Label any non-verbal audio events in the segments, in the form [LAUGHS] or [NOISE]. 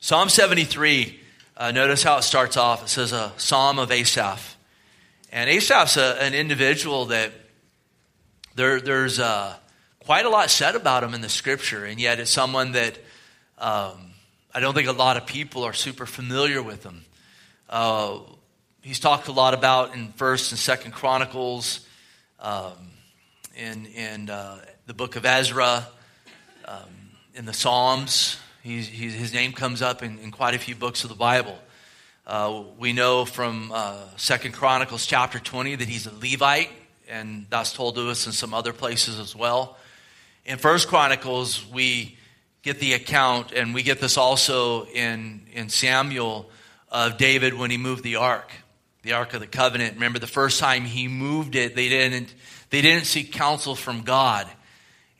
Psalm 73, uh, notice how it starts off. It says a psalm of Asaph. And Asaph's a, an individual that there, there's uh, quite a lot said about him in the scripture, and yet it's someone that um, I don't think a lot of people are super familiar with him. Uh, he's talked a lot about in First and Second Chronicles, um, in in uh, the book of Ezra, um, in the Psalms. He's, he's, his name comes up in, in, quite a few books of the Bible. Uh, we know from uh, Second Chronicles chapter 20 that he's a Levite, and that's told to us in some other places as well. In First Chronicles, we get the account, and we get this also in, in Samuel of David when he moved the ark, the ark of the covenant. Remember, the first time he moved it, they didn't, they didn't seek counsel from God.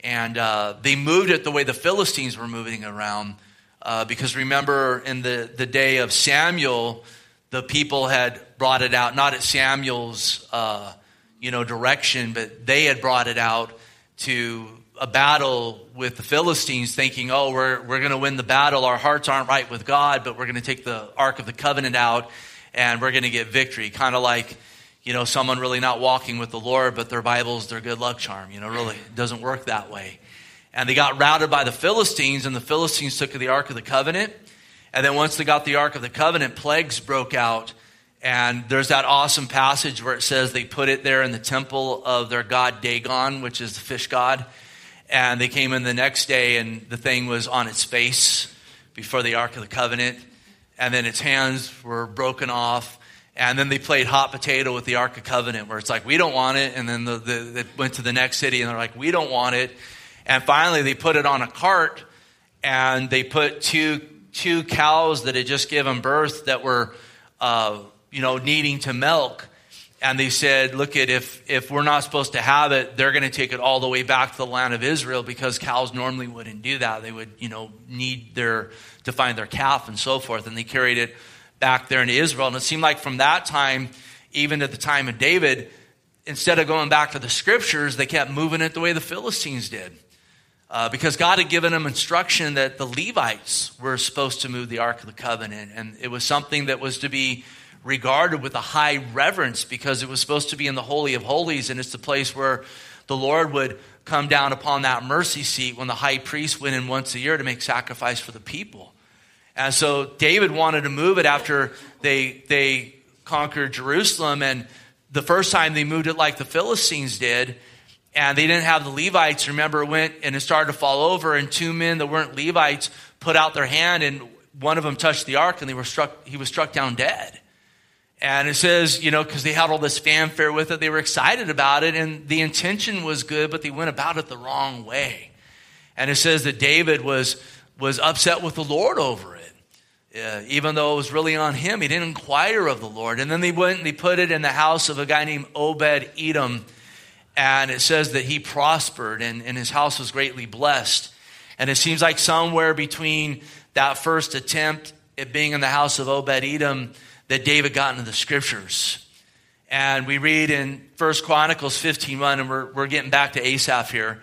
And uh, they moved it the way the Philistines were moving around. Uh, because remember, in the, the day of Samuel, the people had brought it out, not at Samuel's uh, you know, direction, but they had brought it out to a battle with the Philistines, thinking, oh, we're, we're going to win the battle. Our hearts aren't right with God, but we're going to take the Ark of the Covenant out and we're going to get victory. Kind of like, you know, someone really not walking with the Lord, but their Bible's their good luck charm. You know, really, doesn't work that way. And they got routed by the Philistines, and the Philistines took the Ark of the Covenant. And then once they got the Ark of the Covenant, plagues broke out. And there's that awesome passage where it says they put it there in the temple of their god Dagon, which is the fish god. And they came in the next day, and the thing was on its face before the Ark of the Covenant. And then its hands were broken off. And then they played hot potato with the Ark of Covenant, where it's like, we don't want it. And then the, the, they went to the next city, and they're like, we don't want it. And finally, they put it on a cart, and they put two, two cows that had just given birth that were, uh, you know, needing to milk and they said, look at if if we're not supposed to have it, they're going to take it all the way back to the land of Israel because cows normally wouldn't do that. They would, you know, need their to find their calf and so forth, and they carried it back there in Israel. And it seemed like from that time, even at the time of David, instead of going back to the scriptures, they kept moving it the way the Philistines did. Uh, because God had given them instruction that the Levites were supposed to move the Ark of the Covenant, and it was something that was to be regarded with a high reverence because it was supposed to be in the Holy of Holies, and it's the place where the Lord would come down upon that mercy seat when the high priest went in once a year to make sacrifice for the people. And so David wanted to move it after they, they conquered Jerusalem. And the first time they moved it like the Philistines did, and they didn't have the Levites, remember, went and it started to fall over, and two men that weren't Levites put out their hand, and one of them touched the ark, and they were struck, he was struck down dead. And it says, you know, because they had all this fanfare with it, they were excited about it, and the intention was good, but they went about it the wrong way. And it says that David was, was upset with the Lord over it. Even though it was really on him, he didn't inquire of the Lord. And then they went and they put it in the house of a guy named Obed Edom. And it says that he prospered and, and his house was greatly blessed. And it seems like somewhere between that first attempt at being in the house of Obed Edom that David got into the scriptures. And we read in First Chronicles 15 1, and we're, we're getting back to Asaph here.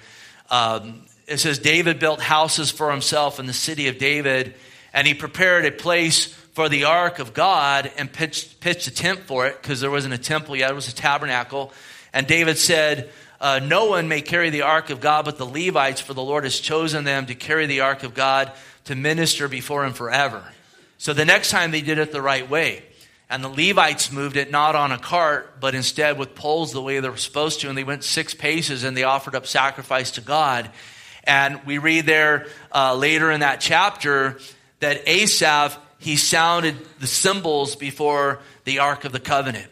Um, it says, David built houses for himself in the city of David, and he prepared a place for the ark of God and pitched, pitched a tent for it because there wasn't a temple yet, it was a tabernacle. And David said, uh, No one may carry the ark of God but the Levites, for the Lord has chosen them to carry the ark of God to minister before him forever. So the next time they did it the right way. And the Levites moved it not on a cart, but instead with poles the way they were supposed to. And they went six paces and they offered up sacrifice to God. And we read there uh, later in that chapter that Asaph, he sounded the cymbals before the Ark of the Covenant.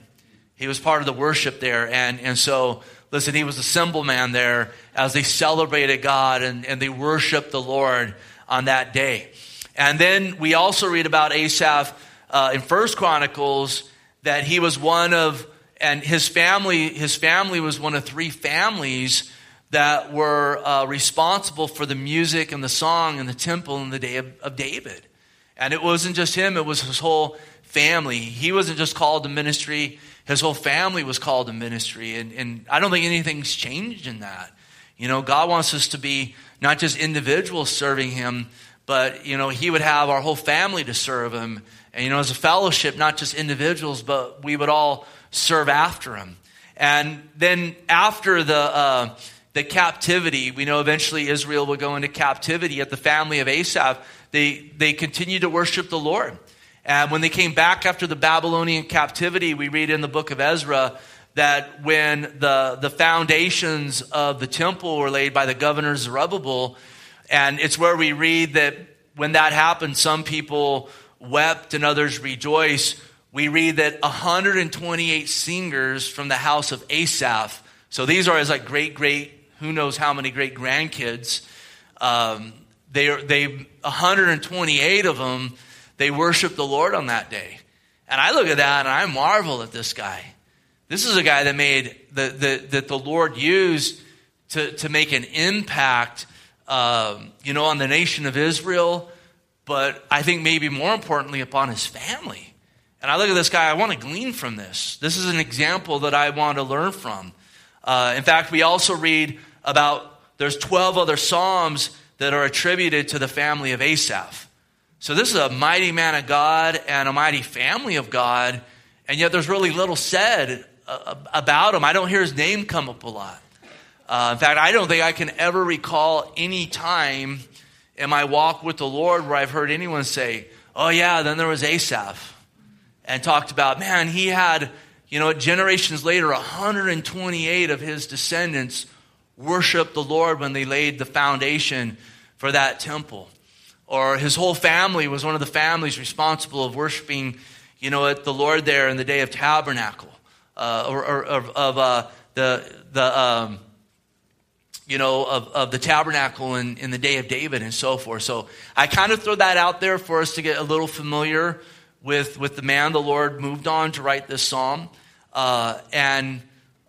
He was part of the worship there. And, and so, listen, he was a cymbal man there as they celebrated God and, and they worshiped the Lord on that day. And then we also read about Asaph uh, in First Chronicles that he was one of, and his family, his family was one of three families that were uh, responsible for the music and the song and the temple in the day of, of David. And it wasn't just him, it was his whole family. He wasn't just called to ministry, his whole family was called to ministry. And, and I don't think anything's changed in that. You know, God wants us to be not just individuals serving him, but, you know, he would have our whole family to serve him. And, you know, as a fellowship, not just individuals, but we would all serve after him. And then after the, uh, the captivity, we know eventually Israel will go into captivity at the family of Asaph. They, they continued to worship the Lord. And when they came back after the Babylonian captivity, we read in the book of Ezra that when the, the foundations of the temple were laid by the governor Zerubbabel, and it's where we read that when that happened, some people wept and others rejoiced. We read that 128 singers from the house of Asaph, so these are as like great, great, who knows how many great grandkids. Um, they, they, 128 of them they worshiped the Lord on that day. And I look at that and I marvel at this guy. This is a guy that made the, the, that the Lord used to, to make an impact, um, you know, on the nation of Israel, but I think maybe more importantly upon his family. And I look at this guy, I want to glean from this. This is an example that I want to learn from. Uh, in fact, we also read about there's 12 other psalms that are attributed to the family of Asaph. So this is a mighty man of God and a mighty family of God, and yet there's really little said uh, about him. I don't hear his name come up a lot. Uh, in fact, I don't think I can ever recall any time in my walk with the Lord where I've heard anyone say, "Oh yeah, then there was Asaph," and talked about, man, he had, you know, generations later, 128 of his descendants worship the Lord when they laid the foundation for that temple or his whole family was one of the families responsible of worshiping, you know, at the Lord there in the day of tabernacle, uh, or, or, or, of uh, the the um, you know of, of the tabernacle in, in the day of David and so forth. So I kind of throw that out there for us to get a little familiar with with the man the Lord moved on to write this psalm, uh, and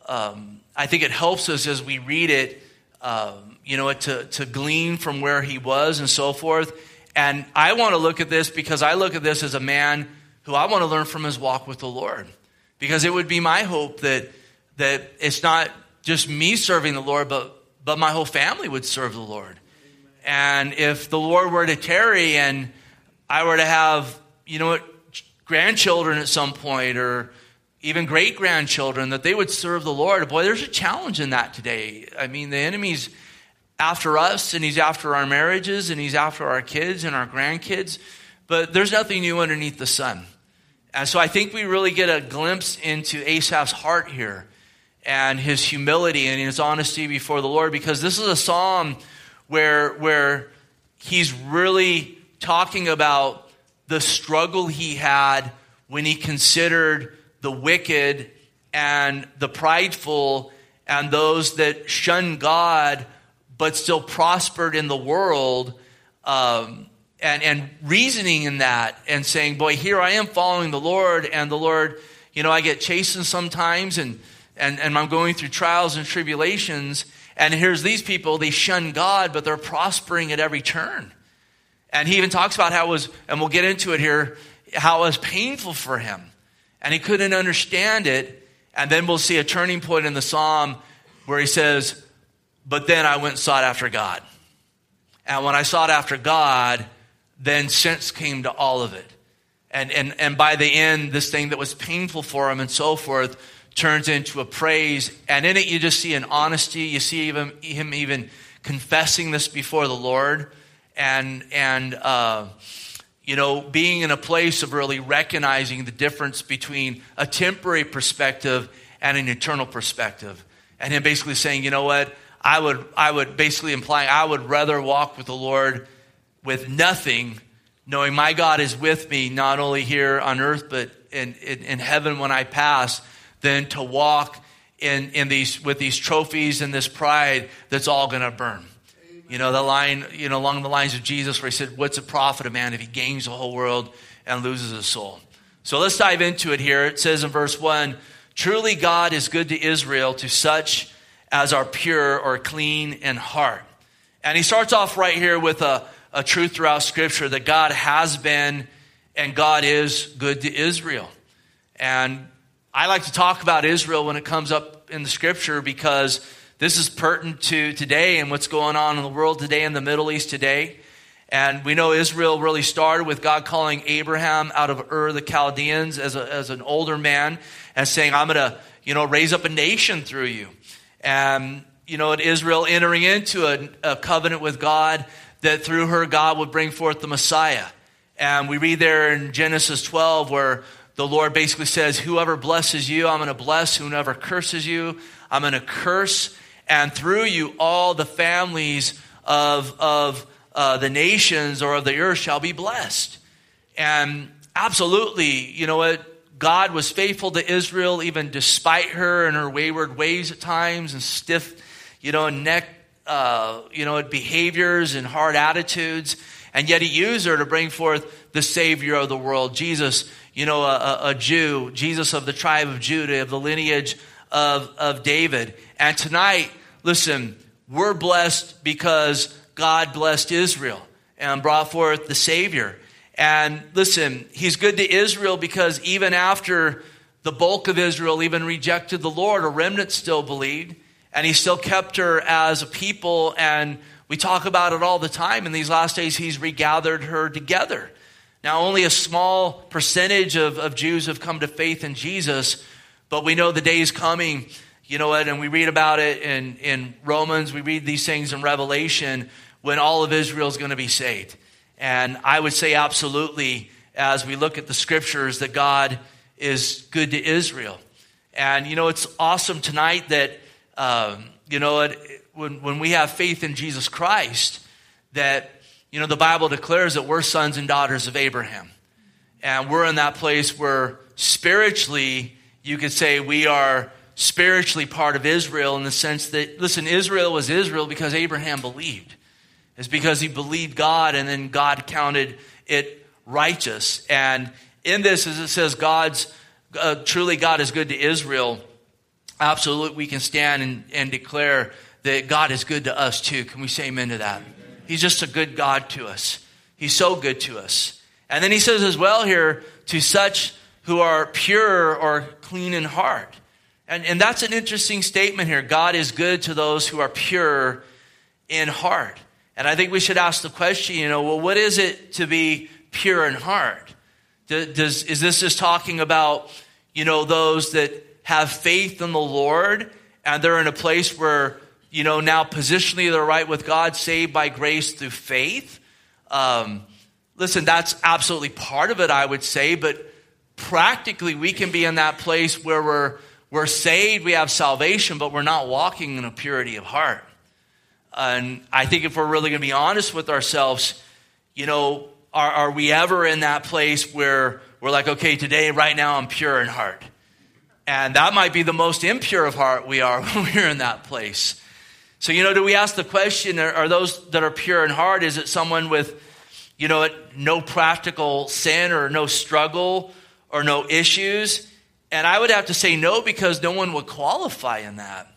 um, I think it helps us as we read it. Um, you know, to, to glean from where he was and so forth. And I want to look at this because I look at this as a man who I want to learn from his walk with the Lord. Because it would be my hope that, that it's not just me serving the Lord, but, but my whole family would serve the Lord. And if the Lord were to tarry and I were to have, you know, grandchildren at some point or even great grandchildren, that they would serve the Lord. Boy, there's a challenge in that today. I mean, the enemy's after us and he's after our marriages and he's after our kids and our grandkids, but there's nothing new underneath the sun. And so I think we really get a glimpse into Asaph's heart here and his humility and his honesty before the Lord because this is a psalm where, where he's really talking about the struggle he had when he considered the wicked and the prideful and those that shun God but still prospered in the world um, and, and reasoning in that and saying, Boy, here I am following the Lord, and the Lord, you know, I get chastened sometimes and, and, and I'm going through trials and tribulations. And here's these people, they shun God, but they're prospering at every turn. And he even talks about how it was, and we'll get into it here, how it was painful for him. And he couldn't understand it. And then we'll see a turning point in the psalm where he says, but then I went and sought after God. And when I sought after God, then sense came to all of it. And, and, and by the end, this thing that was painful for him and so forth turns into a praise. And in it, you just see an honesty. You see even, him even confessing this before the Lord. And, and uh, you know, being in a place of really recognizing the difference between a temporary perspective and an eternal perspective. And him basically saying, you know what? I would, I would basically implying I would rather walk with the Lord with nothing, knowing my God is with me, not only here on earth, but in, in, in heaven when I pass, than to walk in, in these, with these trophies and this pride that's all going to burn. You know, the line, you know, along the lines of Jesus where he said, What's a profit of man if he gains the whole world and loses his soul? So let's dive into it here. It says in verse 1 Truly God is good to Israel, to such as are pure or clean in heart. And he starts off right here with a, a truth throughout Scripture that God has been and God is good to Israel. And I like to talk about Israel when it comes up in the Scripture because this is pertinent to today and what's going on in the world today, in the Middle East today. And we know Israel really started with God calling Abraham out of Ur the Chaldeans as, a, as an older man and saying, I'm going to, you know, raise up a nation through you. And, you know, Israel entering into a, a covenant with God that through her God would bring forth the Messiah. And we read there in Genesis 12 where the Lord basically says, Whoever blesses you, I'm going to bless. Whoever curses you, I'm going to curse. And through you, all the families of, of uh, the nations or of the earth shall be blessed. And absolutely, you know what? God was faithful to Israel even despite her and her wayward ways at times and stiff, you know, neck, uh, you know, behaviors and hard attitudes. And yet he used her to bring forth the Savior of the world, Jesus, you know, a, a Jew, Jesus of the tribe of Judah, of the lineage of, of David. And tonight, listen, we're blessed because God blessed Israel and brought forth the Savior. And listen, he's good to Israel because even after the bulk of Israel even rejected the Lord, a remnant still believed, and he still kept her as a people. And we talk about it all the time. In these last days, he's regathered her together. Now, only a small percentage of, of Jews have come to faith in Jesus, but we know the day is coming you know what? And we read about it in, in Romans, we read these things in Revelation when all of Israel is going to be saved. And I would say absolutely, as we look at the scriptures, that God is good to Israel. And, you know, it's awesome tonight that, um, you know, when, when we have faith in Jesus Christ, that, you know, the Bible declares that we're sons and daughters of Abraham. And we're in that place where spiritually, you could say we are spiritually part of Israel in the sense that, listen, Israel was Israel because Abraham believed. It's because he believed God and then God counted it righteous. And in this, as it says, God's, uh, truly God is good to Israel, absolutely we can stand and, and declare that God is good to us too. Can we say amen to that? He's just a good God to us. He's so good to us. And then he says as well here, to such who are pure or clean in heart. And, and that's an interesting statement here. God is good to those who are pure in heart. And I think we should ask the question, you know, well, what is it to be pure in heart? Does, is this just talking about, you know, those that have faith in the Lord and they're in a place where, you know, now positionally they're right with God, saved by grace through faith? Um, listen, that's absolutely part of it, I would say, but practically we can be in that place where we're we're saved, we have salvation, but we're not walking in a purity of heart. And I think if we're really going to be honest with ourselves, you know, are, are we ever in that place where we're like, okay, today, right now, I'm pure in heart? And that might be the most impure of heart we are [LAUGHS] when we're in that place. So, you know, do we ask the question are, those that are pure in heart, is it someone with, you know, no practical sin or no struggle or no issues? And I would have to say no because no one would qualify in that.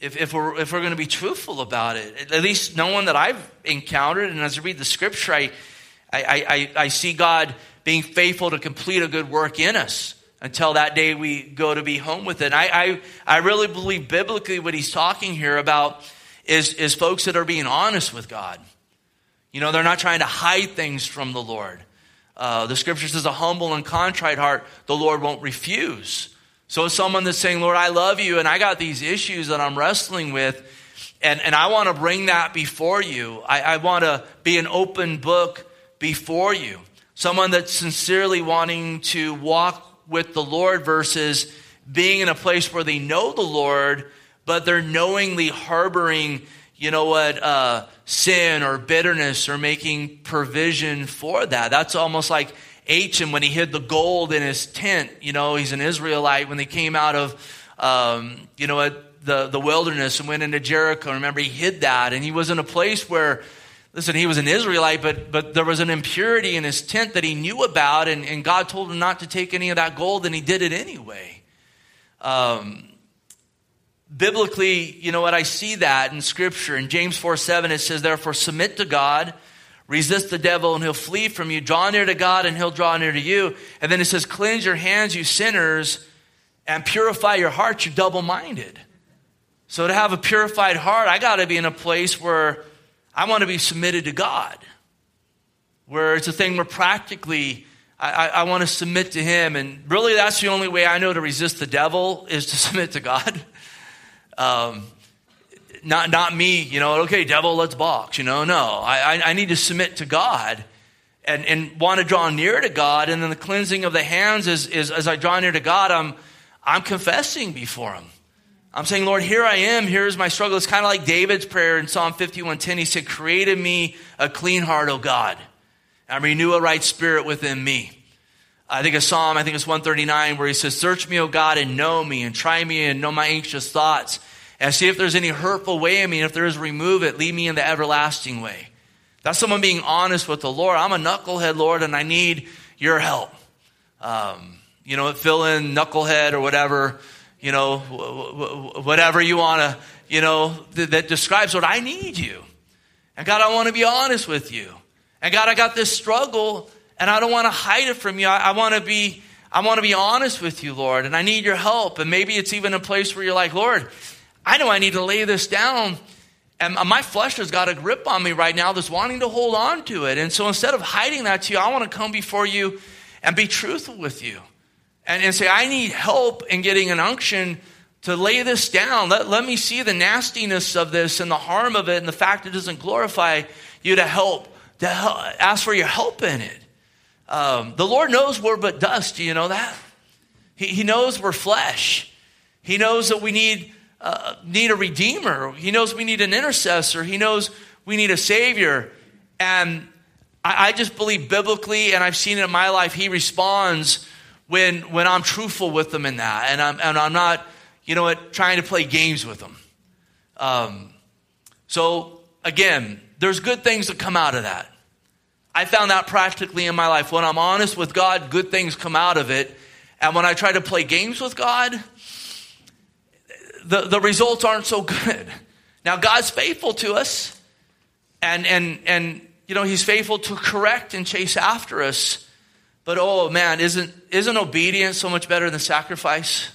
If, if we're, if we're going to be truthful about it, at least no one that I've encountered. And as I read the scripture, I, I, I, I see God being faithful to complete a good work in us until that day we go to be home with it. And I, I, I really believe biblically what he's talking here about is, is folks that are being honest with God. You know, they're not trying to hide things from the Lord. Uh, the scripture says, a humble and contrite heart, the Lord won't refuse. So, someone that's saying, Lord, I love you, and I got these issues that I'm wrestling with, and, and I want to bring that before you. I, I want to be an open book before you. Someone that's sincerely wanting to walk with the Lord versus being in a place where they know the Lord, but they're knowingly harboring, you know what, uh, sin or bitterness or making provision for that. That's almost like Achan when he hid the gold in his tent. You know, he's an Israelite when they came out of, um, you know, the, the wilderness and went into Jericho. Remember, he hid that. And he was in a place where, listen, he was an Israelite, but, but there was an impurity in his tent that he knew about. And, and God told him not to take any of that gold, and he did it anyway. Um, biblically, you know what, I see that in Scripture. In James 4 7, it says, Therefore, submit to God, resist the devil, and he'll flee from you. Draw near to God, and he'll draw near to you. And then it says, Cleanse your hands, you sinners, and purify your hearts, You're double minded. So, to have a purified heart, I got to be in a place where I want to be submitted to God. where it's a thing where practically I, I want to submit to Him. And really, that's the only way I know to resist the devil is to [LAUGHS] submit to God. Um, not, not me, you know, okay, devil, let's box. You know, no, I, I need to submit to God and, and want to draw near to God. And then the cleansing of the hands is, is as I draw near to God, I'm, I'm confessing before Him. I'm saying, Lord, here I am. Here's my struggle. It's kind of like David's prayer in Psalm 51:10. He said, "Create in me a clean heart, O God, and renew a right spirit within me." I think a psalm, I think it's 139, where he says, "Search me, O God, and know me, and try me, and know my anxious thoughts, and see if there's any hurtful way in me, and if there is, remove it. Lead me in the everlasting way." That's someone being honest with the Lord. I'm a knucklehead, Lord, and I need your help. Um, you know, fill in knucklehead or whatever you know, whatever you want to, you know, that, that describes what I need you. And God, I want to be honest with you. And God, I got this struggle and I don't want to hide it from you. I, I want to be, I want to be honest with you, Lord, and I need your help. And maybe it's even a place where you're like, Lord, I know I need to lay this down. And my flesh has got a grip on me right now that's wanting to hold on to it. And so instead of hiding that to you, I want to come before you and be truthful with you and, and say, I need help in getting an unction to lay this down. Let, let me see the nastiness of this and the harm of it and the fact it doesn't glorify you to help, to help, ask for your help in it. Um, the Lord knows we're but dust. Do you know that? He, he knows we're flesh. He knows that we need, uh, need a redeemer. He knows we need an intercessor. He knows we need a savior. And I, I just believe biblically, and I've seen it in my life, he responds when, when I'm truthful with them in that and I'm, and I'm not, you know what, trying to play games with them. Um, so, again, there's good things that come out of that. I found that practically in my life. When I'm honest with God, good things come out of it. And when I try to play games with God, the, the results aren't so [LAUGHS] good. Now, God's faithful to us, and, and, and you know, He's faithful to correct and chase after us. But oh man, isn't, isn't obedience so much better than sacrifice?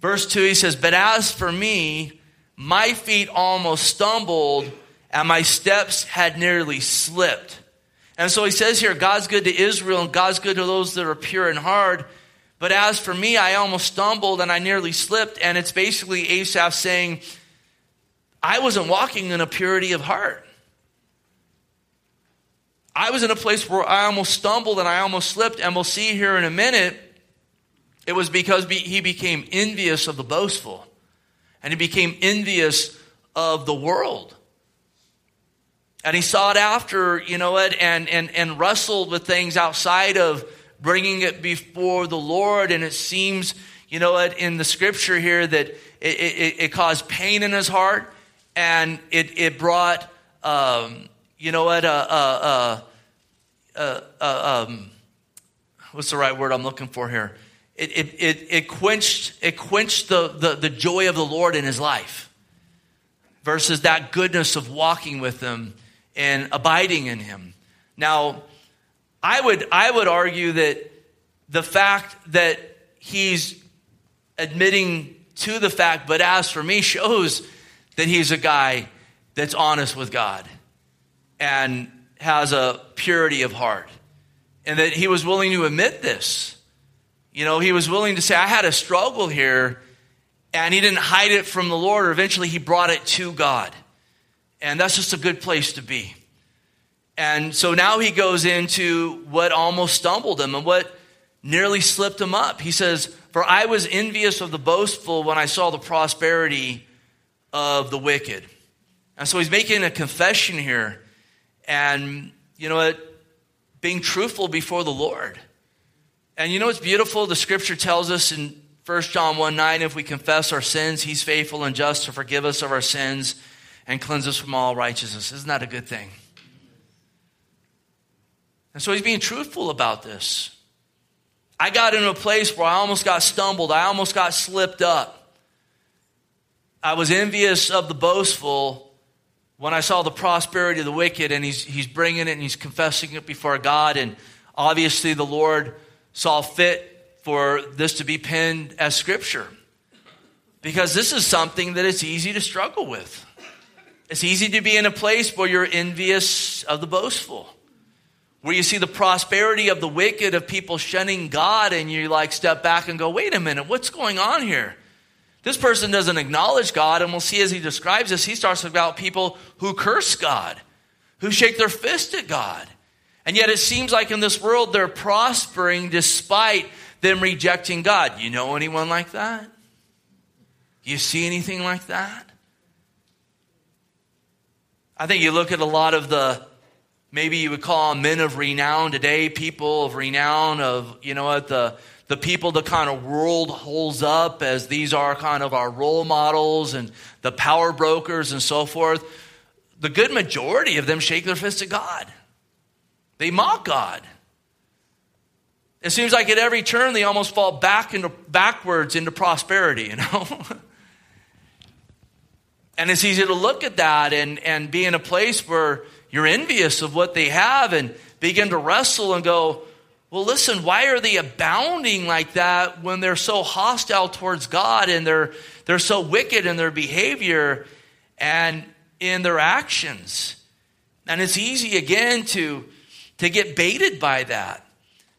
Verse 2, he says, But as for me, my feet almost stumbled and my steps had nearly slipped. And so he says here, God's good to Israel and God's good to those that are pure in heart. But as for me, I almost stumbled and I nearly slipped. And it's basically Asaph saying, I wasn't walking in a purity of heart. I was in a place where I almost stumbled and I almost slipped, and we'll see here in a minute. It was because he became envious of the boastful, and he became envious of the world. And he sought after, you know what, and, and, and wrestled with things outside of bringing it before the Lord. And it seems, you know what, in the scripture here that it, it, it caused pain in his heart and it, it brought um, you know what? Uh, uh, uh, um, what's the right word I'm looking for here? It, it, it, it quenched, it quenched the, the, the joy of the Lord in his life versus that goodness of walking with him and abiding in him. Now, I would, I would argue that the fact that he's admitting to the fact, but as for me, shows that he's a guy that's honest with God and has a purity of heart. And that he was willing to admit this. You know, he was willing to say, I had a struggle here, and he didn't hide it from the Lord, or eventually he brought it to God. And that's just a good place to be. And so now he goes into what almost stumbled him and what nearly slipped him up. He says, For I was envious of the boastful when I saw the prosperity of the wicked. And so he's making a confession here and, you know what, being truthful before the Lord. And you know what's beautiful? The scripture tells us in 1 John 1 9, if we confess our sins, he's faithful and just to forgive us of our sins and cleanse us from all righteousness. Isn't that a good thing? And so he's being truthful about this. I got into a place where I almost got stumbled, I almost got slipped up. I was envious of the boastful when I saw the prosperity of the wicked and he's, he's bringing it and he's confessing it before God, and obviously the Lord saw fit for this to be penned as scripture. Because this is something that it's easy to struggle with. It's easy to be in a place where you're envious of the boastful, where you see the prosperity of the wicked, of people shunning God, and you like step back and go, wait a minute, what's going on here? This person doesn't acknowledge God, and we'll see as he describes this, he starts about people who curse God, who shake their fist at God. And yet it seems like in this world they're prospering despite them rejecting God. You know anyone like that? You see anything like that? I think you look at a lot of the maybe you would call them men of renown today, people of renown of, you know what, the the people the kind of world holds up as these are kind of our role models and the power brokers and so forth, the good majority of them shake their fist at God. They mock God. It seems like at every turn they almost fall back into backwards into prosperity, you know? [LAUGHS] and it's easy to look at that and, and be in a place where you're envious of what they have and begin to wrestle and go, well, listen, why are they abounding like that when they're so hostile towards God and they're, they're so wicked in their behavior and in their actions? And it's easy again to, to get baited by that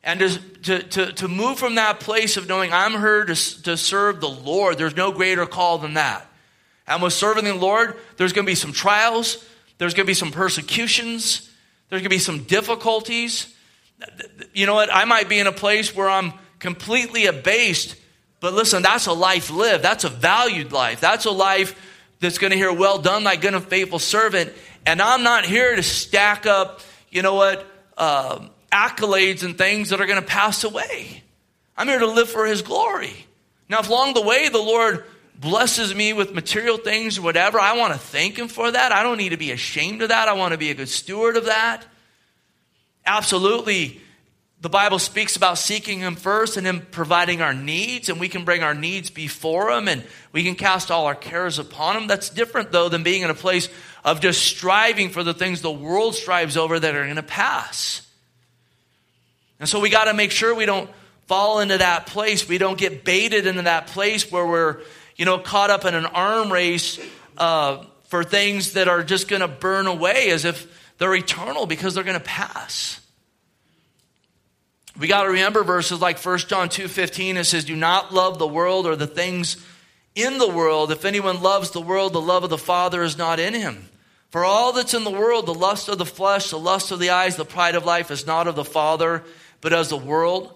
and to, to, to, move from that place of knowing I'm here to, to serve the Lord. There's no greater call than that. And with serving the Lord, there's going to be some trials, there's going to be some persecutions, there's going to be some difficulties you know what? I might be in a place where I'm completely abased, but listen, that's a life lived. That's a valued life. That's a life that's going to hear, well done, thy good and faithful servant. And I'm not here to stack up, you know what, uh, accolades and things that are going to pass away. I'm here to live for his glory. Now, if along the way the Lord blesses me with material things or whatever, I want to thank him for that. I don't need to be ashamed of that. I want to be a good steward of that. Absolutely, the Bible speaks about seeking Him first and Him providing our needs, and we can bring our needs before Him and we can cast all our cares upon Him. That's different, though, than being in a place of just striving for the things the world strives over that are going to pass. And so we got to make sure we don't fall into that place. We don't get baited into that place where we're, you know, caught up in an arm race uh, for things that are just going to burn away as if they're eternal because they're going to pass. We got to remember verses like 1 John 2:15 it says do not love the world or the things in the world if anyone loves the world the love of the father is not in him. For all that's in the world the lust of the flesh the lust of the eyes the pride of life is not of the father but as the world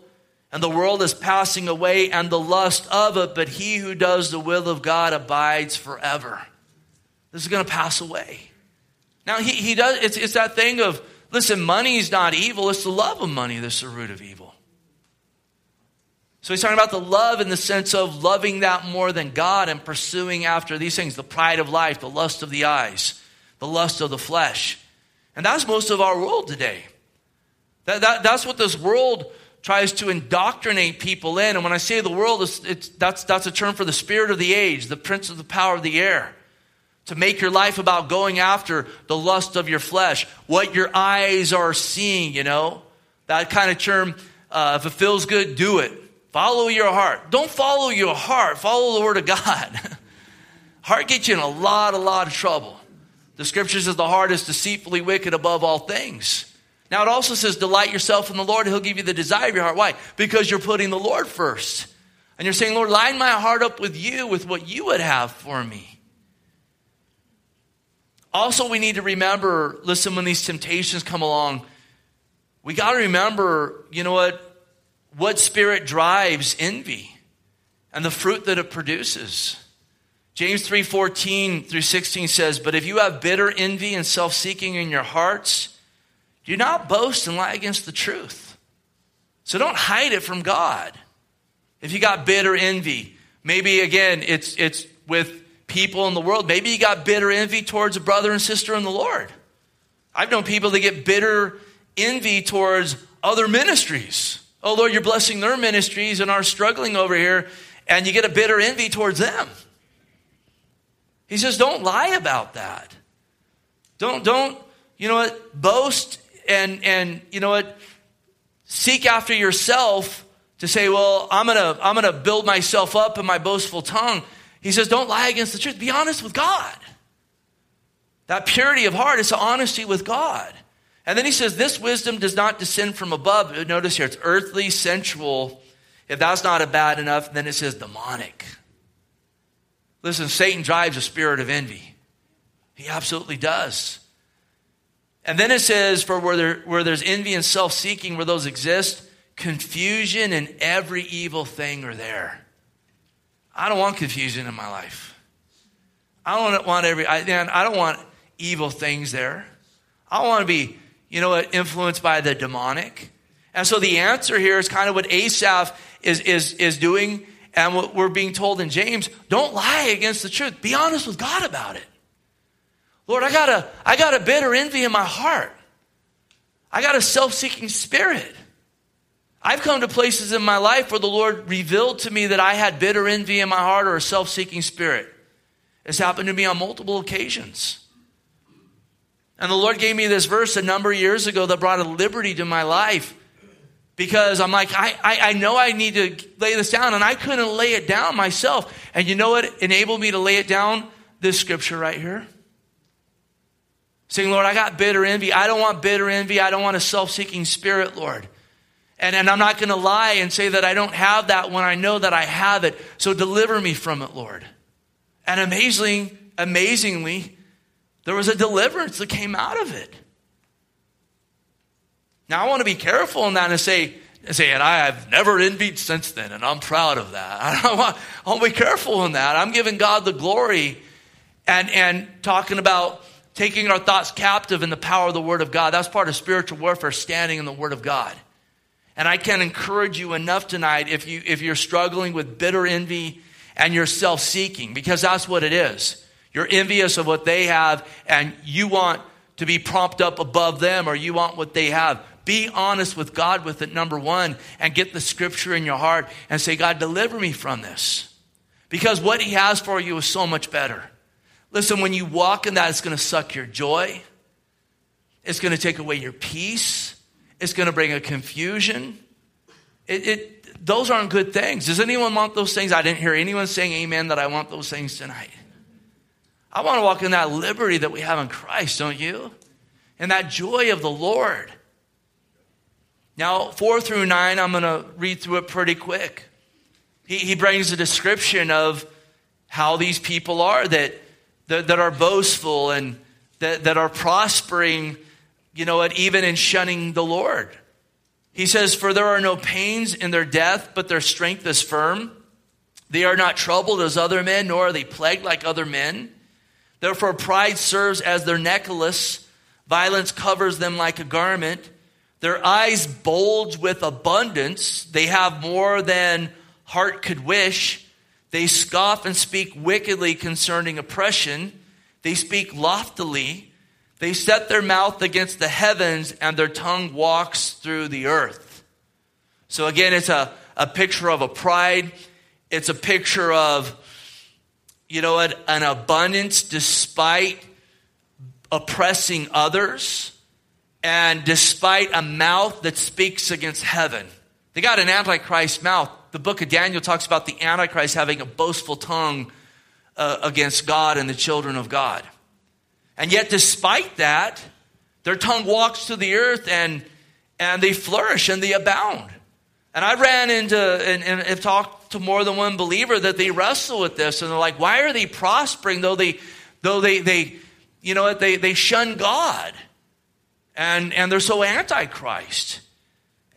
and the world is passing away and the lust of it but he who does the will of God abides forever. This is going to pass away. Now, he, he does, it's, it's that thing of, listen, money is not evil, it's the love of money that's the root of evil. So he's talking about the love in the sense of loving that more than God and pursuing after these things the pride of life, the lust of the eyes, the lust of the flesh. And that's most of our world today. That, that, that's what this world tries to indoctrinate people in. And when I say the world, it's, it's, that's, that's a term for the spirit of the age, the prince of the power of the air to make your life about going after the lust of your flesh, what your eyes are seeing, you know? That kind of term, uh, if it feels good, do it. Follow your heart. Don't follow your heart, follow the Word of God. [LAUGHS] heart gets you in a lot, a lot of trouble. The scripture says the heart is deceitfully wicked above all things. Now it also says, delight yourself in the Lord, He'll give you the desire of your heart. Why? Because you're putting the Lord first. And you're saying, Lord, line my heart up with you, with what you would have for me. Also, we need to remember listen, when these temptations come along, we got to remember, you know what? What spirit drives envy and the fruit that it produces. James 3:14 through 16 says, "But if you have bitter envy and self-seeking in your hearts, do not boast and lie against the truth." So don't hide it from God. If you got bitter envy, maybe again it's it's with people in the world. Maybe you got bitter envy towards a brother and sister in the Lord. I've known people that get bitter envy towards other ministries. Oh, Lord, you're blessing their ministries and are struggling over here, and you get a bitter envy towards them. He says, don't lie about that. Don't, don't, you know what, boast and, and, you know what, seek after yourself to say, well, I'm to I'm to build myself up in my boastful tongue. He says, don't lie against the truth. Be honest with God. That purity of heart is honesty with God. And then he says, This wisdom does not descend from above. Notice here, it's earthly, sensual. If that's not bad enough, then it says demonic. Listen, Satan drives a spirit of envy. He absolutely does. And then it says, For where, there, where there's envy and self seeking, where those exist, confusion and every evil thing are there. I don't want confusion in my life. I don't want every, I, man, I don't want evil things there. I don't want to be you know what, influenced by the demonic. And so the answer here is kind of what Asaph is, is, is doing and what we're being told in James. Don't lie against the truth. Be honest with God about it. Lord, I got a, I got a bitter envy in my heart. I got a self-seeking spirit. I've come to places in my life where the Lord revealed to me that I had bitter envy in my heart or a self-seeking spirit. It's happened to me on multiple occasions. And the Lord gave me this verse a number of years ago that brought a liberty to my life because I'm like, I, I, I, know I need to lay this down, and I couldn't lay it down myself. And you know what enabled me to lay it down? This scripture right here. Saying, Lord, I got bitter envy. I don't want bitter envy. I don't want a self seeking spirit, Lord. And, and I'm not going to lie and say that I don't have that when I know that I have it. So deliver me from it, Lord. And amazingly, amazingly, there was a deliverance that came out of it. Now, I want to be careful in that and say, say, and I have never envied since then, and I'm proud of that. [LAUGHS] I want, I want to be careful in that. I'm giving God the glory and, and talking about taking our thoughts captive in the power of the Word of God. That's part of spiritual warfare, standing in the Word of God. And I can encourage you enough tonight if, you, if you're struggling with bitter envy and you're self seeking, because that's what it is. You're envious of what they have, and you want to be propped up above them, or you want what they have. Be honest with God with it, number one, and get the scripture in your heart and say, God, deliver me from this. Because what He has for you is so much better. Listen, when you walk in that, it's going to suck your joy, it's going to take away your peace, it's going to bring a confusion. It, it, those aren't good things. Does anyone want those things? I didn't hear anyone saying amen that I want those things tonight. I want to walk in that liberty that we have in Christ, don't you? And that joy of the Lord. Now, four through nine, I'm going to read through it pretty quick. He, he brings a description of how these people are that, that, that are boastful and that, that are prospering, you know what, even in shunning the Lord. He says, For there are no pains in their death, but their strength is firm. They are not troubled as other men, nor are they plagued like other men. Therefore, pride serves as their necklace, violence covers them like a garment. Their eyes bulge with abundance. They have more than heart could wish. They scoff and speak wickedly concerning oppression. They speak loftily. They set their mouth against the heavens, and their tongue walks through the earth. So, again, it's a, a picture of a pride. It's a picture of you know what, an abundance despite oppressing others and despite a mouth that speaks against heaven. They got an antichrist mouth. The book of Daniel talks about the antichrist having a boastful tongue uh, against God and the children of God. And yet, despite that, their tongue walks to the earth and, and they flourish and they abound. And I ran into and, and have talked to more than one believer that they wrestle with this and they're like, why are they prospering though they though they they you know they they shun God and and they're so antichrist.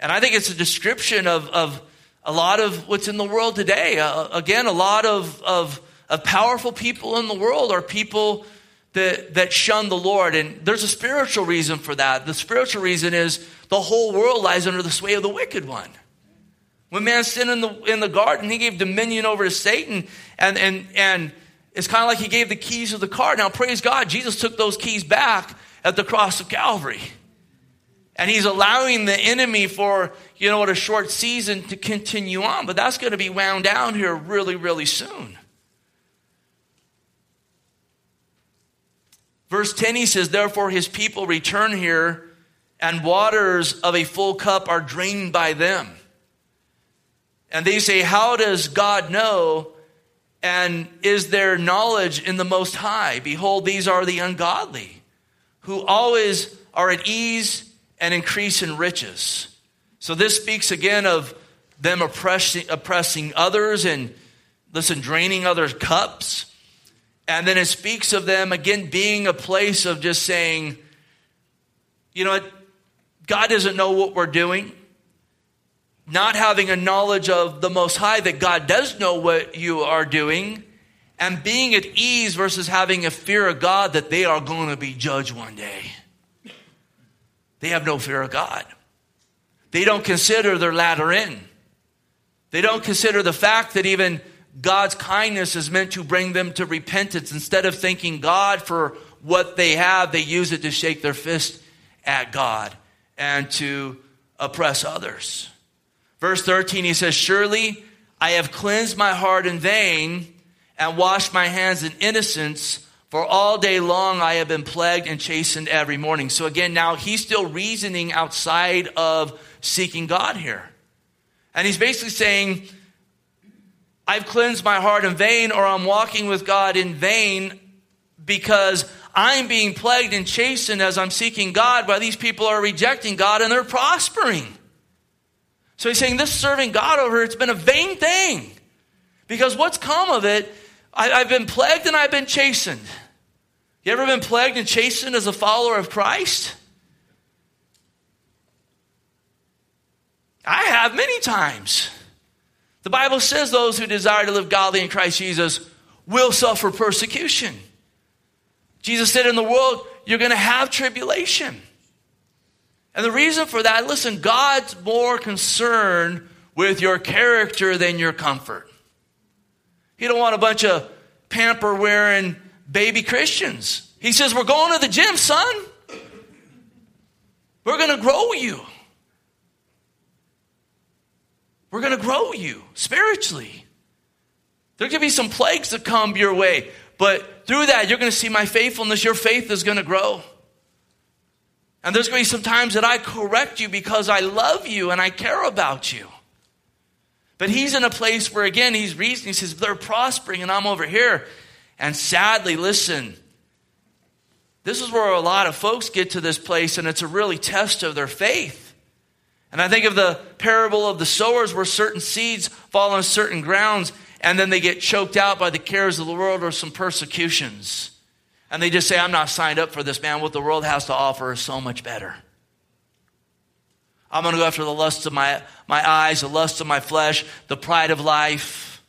And I think it's a description of of a lot of what's in the world today. Uh, again, a lot of, of of powerful people in the world are people that, that shun the Lord. And there's a spiritual reason for that. The spiritual reason is the whole world lies under the sway of the wicked one. When man sinned in the, in the garden, he gave dominion over to Satan. And, and, and it's kind of like he gave the keys of the car. Now, praise God, Jesus took those keys back at the cross of Calvary. And he's allowing the enemy for, you know what, a short season to continue on. But that's going to be wound down here really, really soon. Verse 10, he says, Therefore his people return here, and waters of a full cup are drained by them. And they say, How does God know? And is there knowledge in the Most High? Behold, these are the ungodly, who always are at ease and increase in riches. So this speaks again of them oppressing, oppressing others and, listen, draining others' cups. And then it speaks of them again being a place of just saying, you know? God doesn't know what we're doing. Not having a knowledge of the Most High that God does know what you are doing. And being at ease versus having a fear of God that they are going to be judged one day. They have no fear of God. They don't consider their ladder in. They don't consider the fact that even God's kindness is meant to bring them to repentance. Instead of thanking God for what they have, they use it to shake their fist at God and to oppress others. Verse 13, he says, Surely I have cleansed my heart in vain and washed my hands in innocence. For all day long I have been plagued and chastened every morning. So again, now he's still reasoning outside of seeking God here. And he's basically saying, I've cleansed my heart in vain, or I'm walking with God in vain because I'm being plagued and chastened as I'm seeking God while these people are rejecting God and they're prospering. So he's saying this serving God over here, it's been a vain thing. Because what's come of it, I, have been plagued and I've been chastened. You ever been plagued and chastened as a follower of Christ? I have many times. The Bible says those who desire to live godly in Christ Jesus will suffer persecution. Jesus said, In the world, you're going to have tribulation. And the reason for that, listen, God's more concerned with your character than your comfort. He don't want a bunch of pamper wearing baby Christians. He says, We're going to the gym, son. We're going to grow you. We're going to grow you spiritually. There could be some plagues that come your way, but through that, you're going to see my faithfulness. Your faith is going to grow. And there's going to be some times that I correct you because I love you and I care about you. But he's in a place where, again, he's reasoning. He says, they're prospering and I'm over here. And sadly, listen, this is where a lot of folks get to this place and it's a really test of their faith. And I think of the parable of the sowers where certain seeds fall on certain grounds and then they get choked out by the cares of the world or some persecutions. And they just say, I'm not signed up for this, man. What the world has to offer is so much better. I'm going to go after the lusts of my, my eyes, the lusts of my flesh, the pride of life.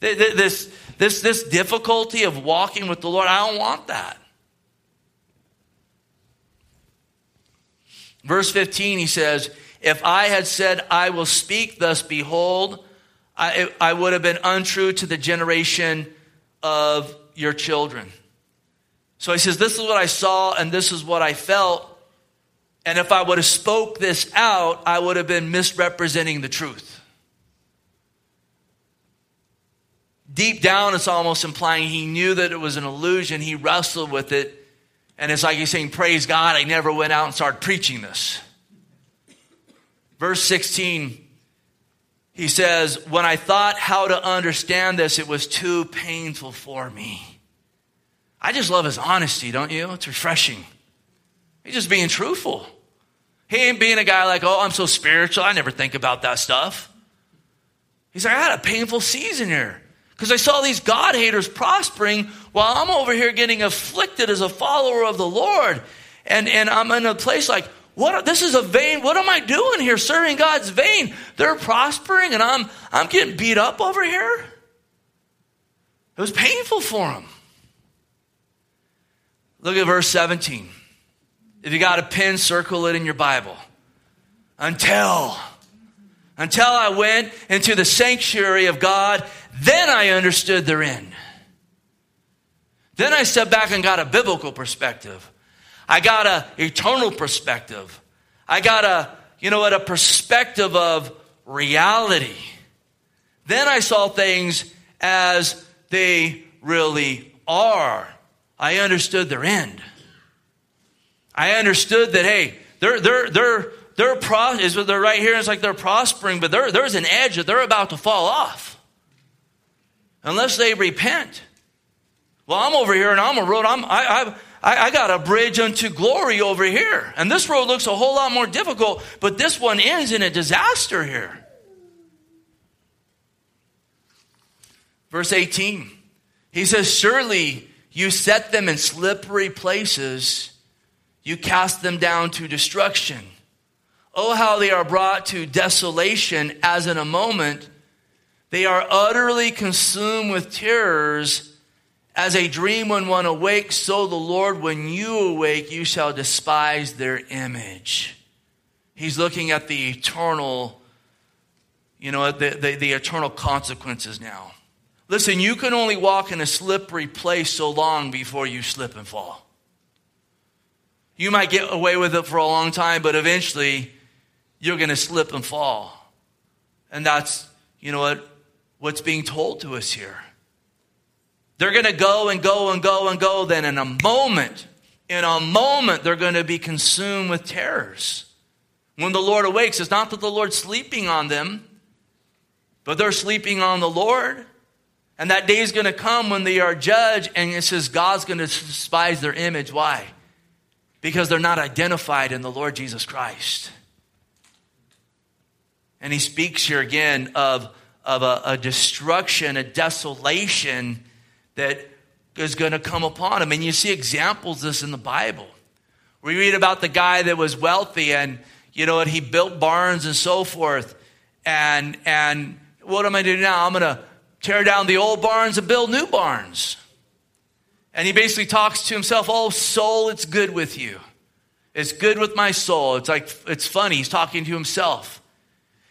This, this, this difficulty of walking with the Lord, I don't want that. Verse 15, he says, if I had said, I will speak thus, behold, I, I would have been untrue to the generation of your children. So he says, This is what I saw and this is what I felt. And if I would have spoke this out, I would have been misrepresenting the truth. Deep down, it's almost implying he knew that it was an illusion. He wrestled with it. And it's like he's saying, Praise God, I never went out and started preaching this. Verse 16, he says, When I thought how to understand this, it was too painful for me. I just love his honesty, don't you? It's refreshing. He's just being truthful. He ain't being a guy like, oh, I'm so spiritual. I never think about that stuff. He's like, I had a painful season here because I saw these God haters prospering while I'm over here getting afflicted as a follower of the Lord. And, and I'm in a place like, what, this is a vain, what am I doing here serving God's vain? They're prospering and I'm, I'm getting beat up over here. It was painful for him. Look at verse 17. If you got a pen, circle it in your Bible. Until, until I went into the sanctuary of God, then I understood their end. Then I stepped back and got a biblical perspective. I got a eternal perspective. I got a, you know what, a perspective of reality. Then I saw things as they really are. I understood their end. I understood that, hey, they're, they're, they're, they're, pro- they're right here. It's like they're prospering, but there's an edge that they're about to fall off. Unless they repent. Well, I'm over here and I'm a road. I'm, I, I, I got a bridge unto glory over here. And this road looks a whole lot more difficult, but this one ends in a disaster here. Verse 18, he says, Surely you set them in slippery places, you cast them down to destruction. Oh, how they are brought to desolation as in a moment. They are utterly consumed with terrors as a dream when one awakes, so the Lord, when you awake, you shall despise their image. He's looking at the eternal, you know, the, the, the eternal consequences now. Listen, you can only walk in a slippery place so long before you slip and fall. You might get away with it for a long time, but eventually you're going to slip and fall. And that's, you know what, what's being told to us here. They're going to go and go and go and go. Then in a moment, in a moment, they're going to be consumed with terrors. When the Lord awakes, it's not that the Lord's sleeping on them, but they're sleeping on the Lord. And that day is going to come when they are judged, and it says God's going to despise their image. Why? Because they're not identified in the Lord Jesus Christ. And he speaks here again of, of a, a destruction, a desolation that is going to come upon him. And you see examples of this in the Bible. We read about the guy that was wealthy and, you know, and he built barns and so forth. And, and what am I doing now? I'm going to tear down the old barns and build new barns. And he basically talks to himself, Oh, soul, it's good with you. It's good with my soul. It's like, it's funny. He's talking to himself.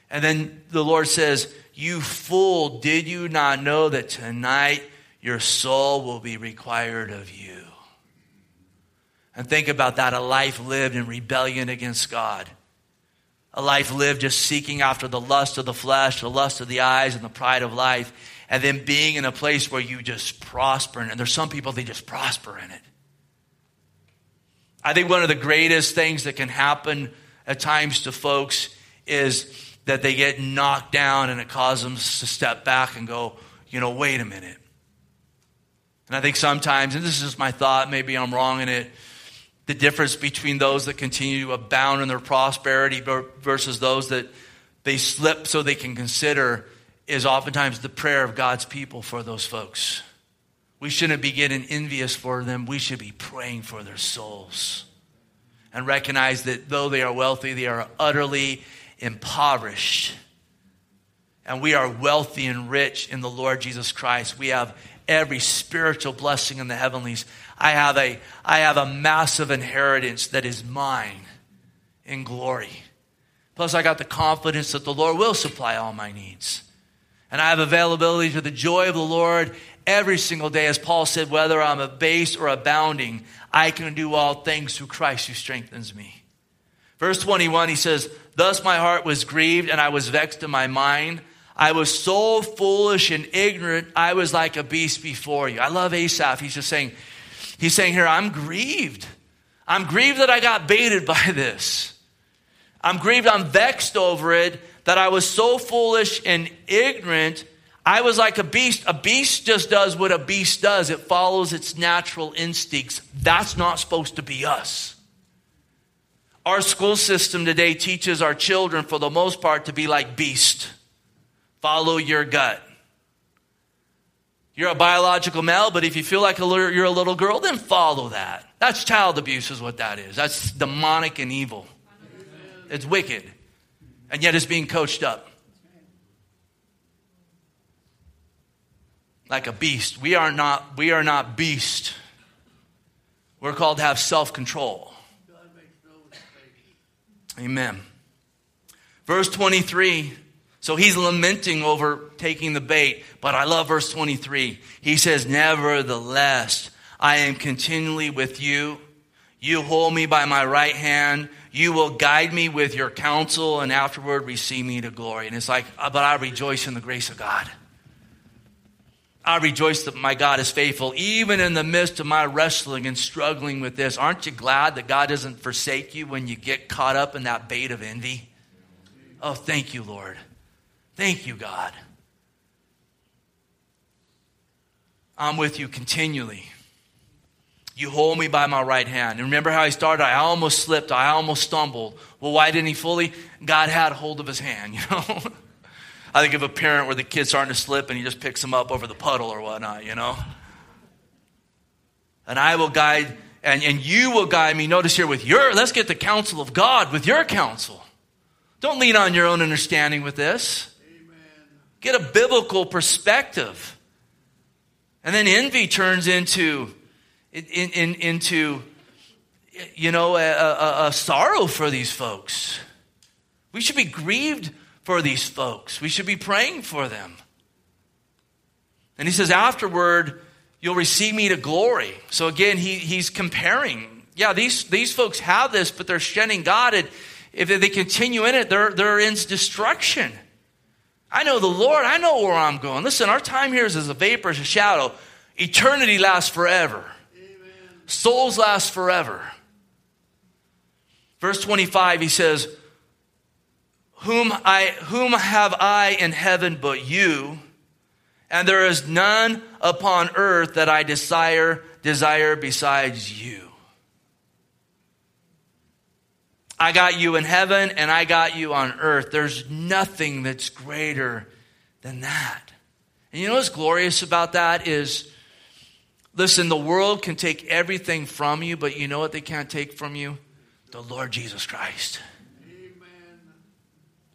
And then the Lord says, You fool, did you not know that tonight your soul will be required of you. And think about that a life lived in rebellion against God. A life lived just seeking after the lust of the flesh, the lust of the eyes, and the pride of life. And then being in a place where you just prosper. And there's some people, they just prosper in it. I think one of the greatest things that can happen at times to folks is that they get knocked down and it causes them to step back and go, you know, wait a minute. And I think sometimes, and this is just my thought, maybe I'm wrong in it, the difference between those that continue to abound in their prosperity versus those that they slip so they can consider is oftentimes the prayer of God's people for those folks. We shouldn't be getting envious for them. We should be praying for their souls and recognize that though they are wealthy, they are utterly impoverished. And we are wealthy and rich in the Lord Jesus Christ. We have every spiritual blessing in the heavenlies. I have a, I have a massive inheritance that is mine in glory. Plus, I got the confidence that the Lord will supply all my needs. And I have availability to the joy of the Lord every single day. As Paul said, whether I'm abased or abounding, I can do all things through Christ who strengthens me. Verse 21, he says, Thus my heart was grieved and I was vexed in my mind. I was so foolish and ignorant, I was like a beast before you. I love Asaph. He's just saying, he's saying here, I'm grieved. I'm grieved that I got baited by [LAUGHS] this. I'm grieved, I'm vexed over it, that I was so foolish and ignorant. I was like a beast. A beast just does what a beast does, it follows its natural instincts. That's not supposed to be us. Our school system today teaches our children, for the most part, to be like beasts. Follow your gut. You're a biological male, but if you feel like you're a little girl, then follow that. That's child abuse, is what that is. That's demonic and evil. It's wicked. And yet it's being coached up. Like a beast. We are not, we are not beast. We're called to have self control. Amen. Verse 23 so he's lamenting over taking the bait. But I love verse 23. He says, Nevertheless, I am continually with you. You hold me by my right hand. You will guide me with your counsel and afterward receive me to glory. And it's like, but I rejoice in the grace of God. I rejoice that my God is faithful, even in the midst of my wrestling and struggling with this. Aren't you glad that God doesn't forsake you when you get caught up in that bait of envy? Oh, thank you, Lord. Thank you, God. I'm with you continually. You hold me by my right hand. And remember how he started? I almost slipped. I almost stumbled. Well, why didn't he fully? God had hold of his hand, [LAUGHS] you know? I think of a parent where the kid's starting to slip and he just picks him up over the puddle or whatnot, you know? And I will guide, and, and you will guide me. Notice here with your, let's get the counsel of God with your counsel. Don't lean on your own understanding with this. Amen. Get a biblical perspective. And then envy turns into in, in, into, you know, a, a, a sorrow for these folks. We should be grieved for these folks. We should be praying for them. And he says, afterward, you'll receive me to glory. So again, he, he's comparing. Yeah, these, these folks have this, but they're shedding God. And if they continue in it, they're, they're in destruction. I know the Lord. I know where I'm going. Listen, our time here is as a vapor, as a shadow. Eternity lasts forever. Souls last forever. Verse 25, he says, whom, I, whom have I in heaven but you? And there is none upon earth that I desire, desire besides you. I got you in heaven and I got you on earth. There's nothing that's greater than that. And you know what's glorious about that is Listen, the world can take everything from you, but you know what they can't take from you? The Lord Jesus Christ.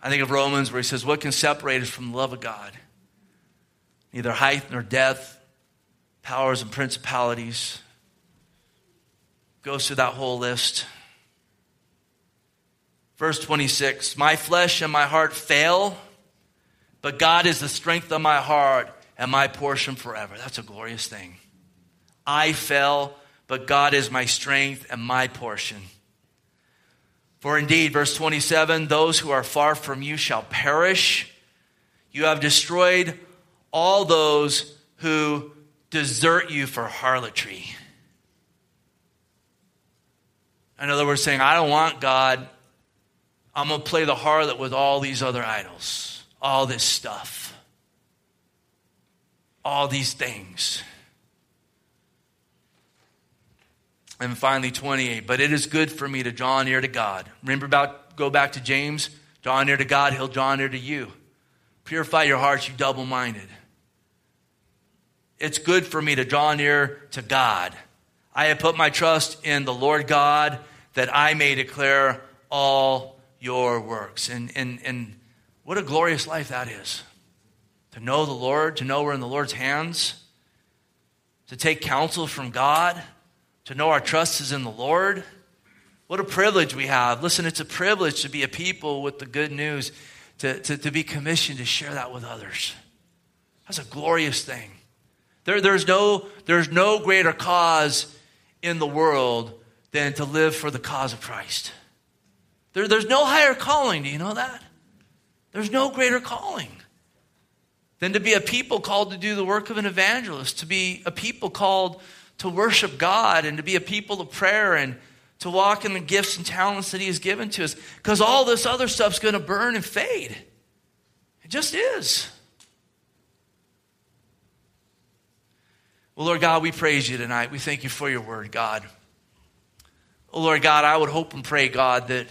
I think of Romans where he says, What can separate us from the love of God? Neither height nor depth, powers and principalities. Goes through that whole list. Verse 26 My flesh and my heart fail, but God is the strength of my heart and my portion forever. That's a glorious thing. I fell, but God is my strength and my portion. For indeed, verse 27 those who are far from you shall perish. You have destroyed all those who desert you for harlotry. In other words, saying, I don't want God. I'm going to play the harlot with all these other idols, all this stuff, all these things. And finally, 28. But it is good for me to draw near to God. Remember about, go back to James? Draw near to God, he'll draw near to you. Purify your hearts, you double minded. It's good for me to draw near to God. I have put my trust in the Lord God that I may declare all your works. And, and, and what a glorious life that is. To know the Lord, to know we're in the Lord's hands, to take counsel from God to know our trust is in the Lord. What a privilege we have. Listen, it's a privilege to be a people with the good news, to, to, to be commissioned to share that with others. That's a glorious thing. There, there's, no, there's no greater cause in the world than to live for the cause of Christ. There, there's no higher calling. Do you know that? There's no greater calling than to be a people called to do the work of an evangelist, to be a people called to worship God and to be a people of prayer and to walk in the gifts and talents that He has given to us. Because all this other stuff's going to burn and fade. It just is. Well, Lord God, we praise you tonight. We thank you for your word, God. Oh, Lord God, I would hope and pray, God, that,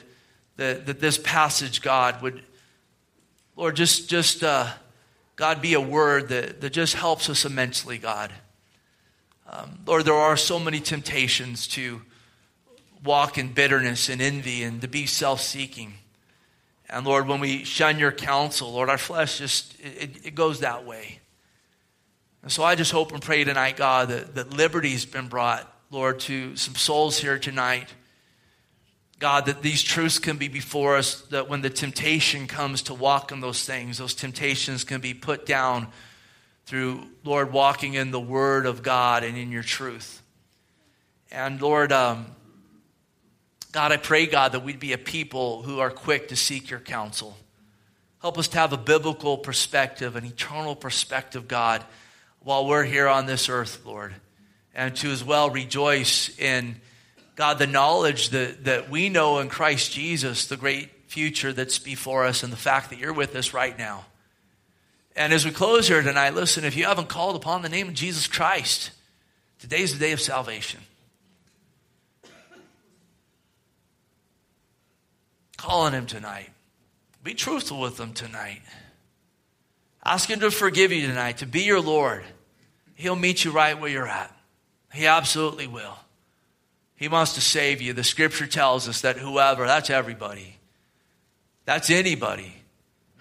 that, that this passage, God, would, Lord, just, just uh, God, be a word that, that just helps us immensely, God. Um, Lord, there are so many temptations to walk in bitterness and envy and to be self seeking. And Lord, when we shun your counsel, Lord, our flesh just, it, it goes that way. And so I just hope and pray tonight, God, that, that liberty's been brought, Lord, to some souls here tonight. God, that these truths can be before us, that when the temptation comes to walk in those things, those temptations can be put down through, Lord, walking in the Word of God and in your truth. And Lord, um, God, I pray, God, that we'd be a people who are quick to seek your counsel. Help us to have a biblical perspective, an eternal perspective, God, while we're here on this earth, Lord. And to as well rejoice in, God, the knowledge that, that we know in Christ Jesus, the great future that's before us, and the fact that you're with us right now. And as we close here tonight, listen, if you haven't called upon the name of Jesus Christ, today's the day of salvation. Call on him tonight. Be truthful with him tonight. Ask him to forgive you tonight, to be your Lord. He'll meet you right where you're at. He absolutely will. He wants to save you. The scripture tells us that whoever, that's everybody, that's anybody,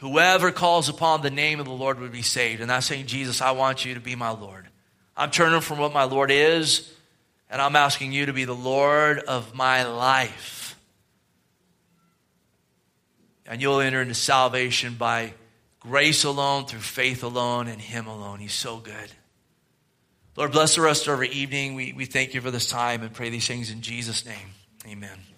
whoever calls upon the name of the Lord would be saved. And that's saying, Jesus, I want you to be my Lord. I'm turning from what my Lord is, and I'm asking you to be the Lord of my life. And you'll enter into salvation by grace alone, through faith alone, and Him alone. He's so good. Lord, bless the rest of our evening. We, we thank you for this time and pray these things in Jesus' name. Amen.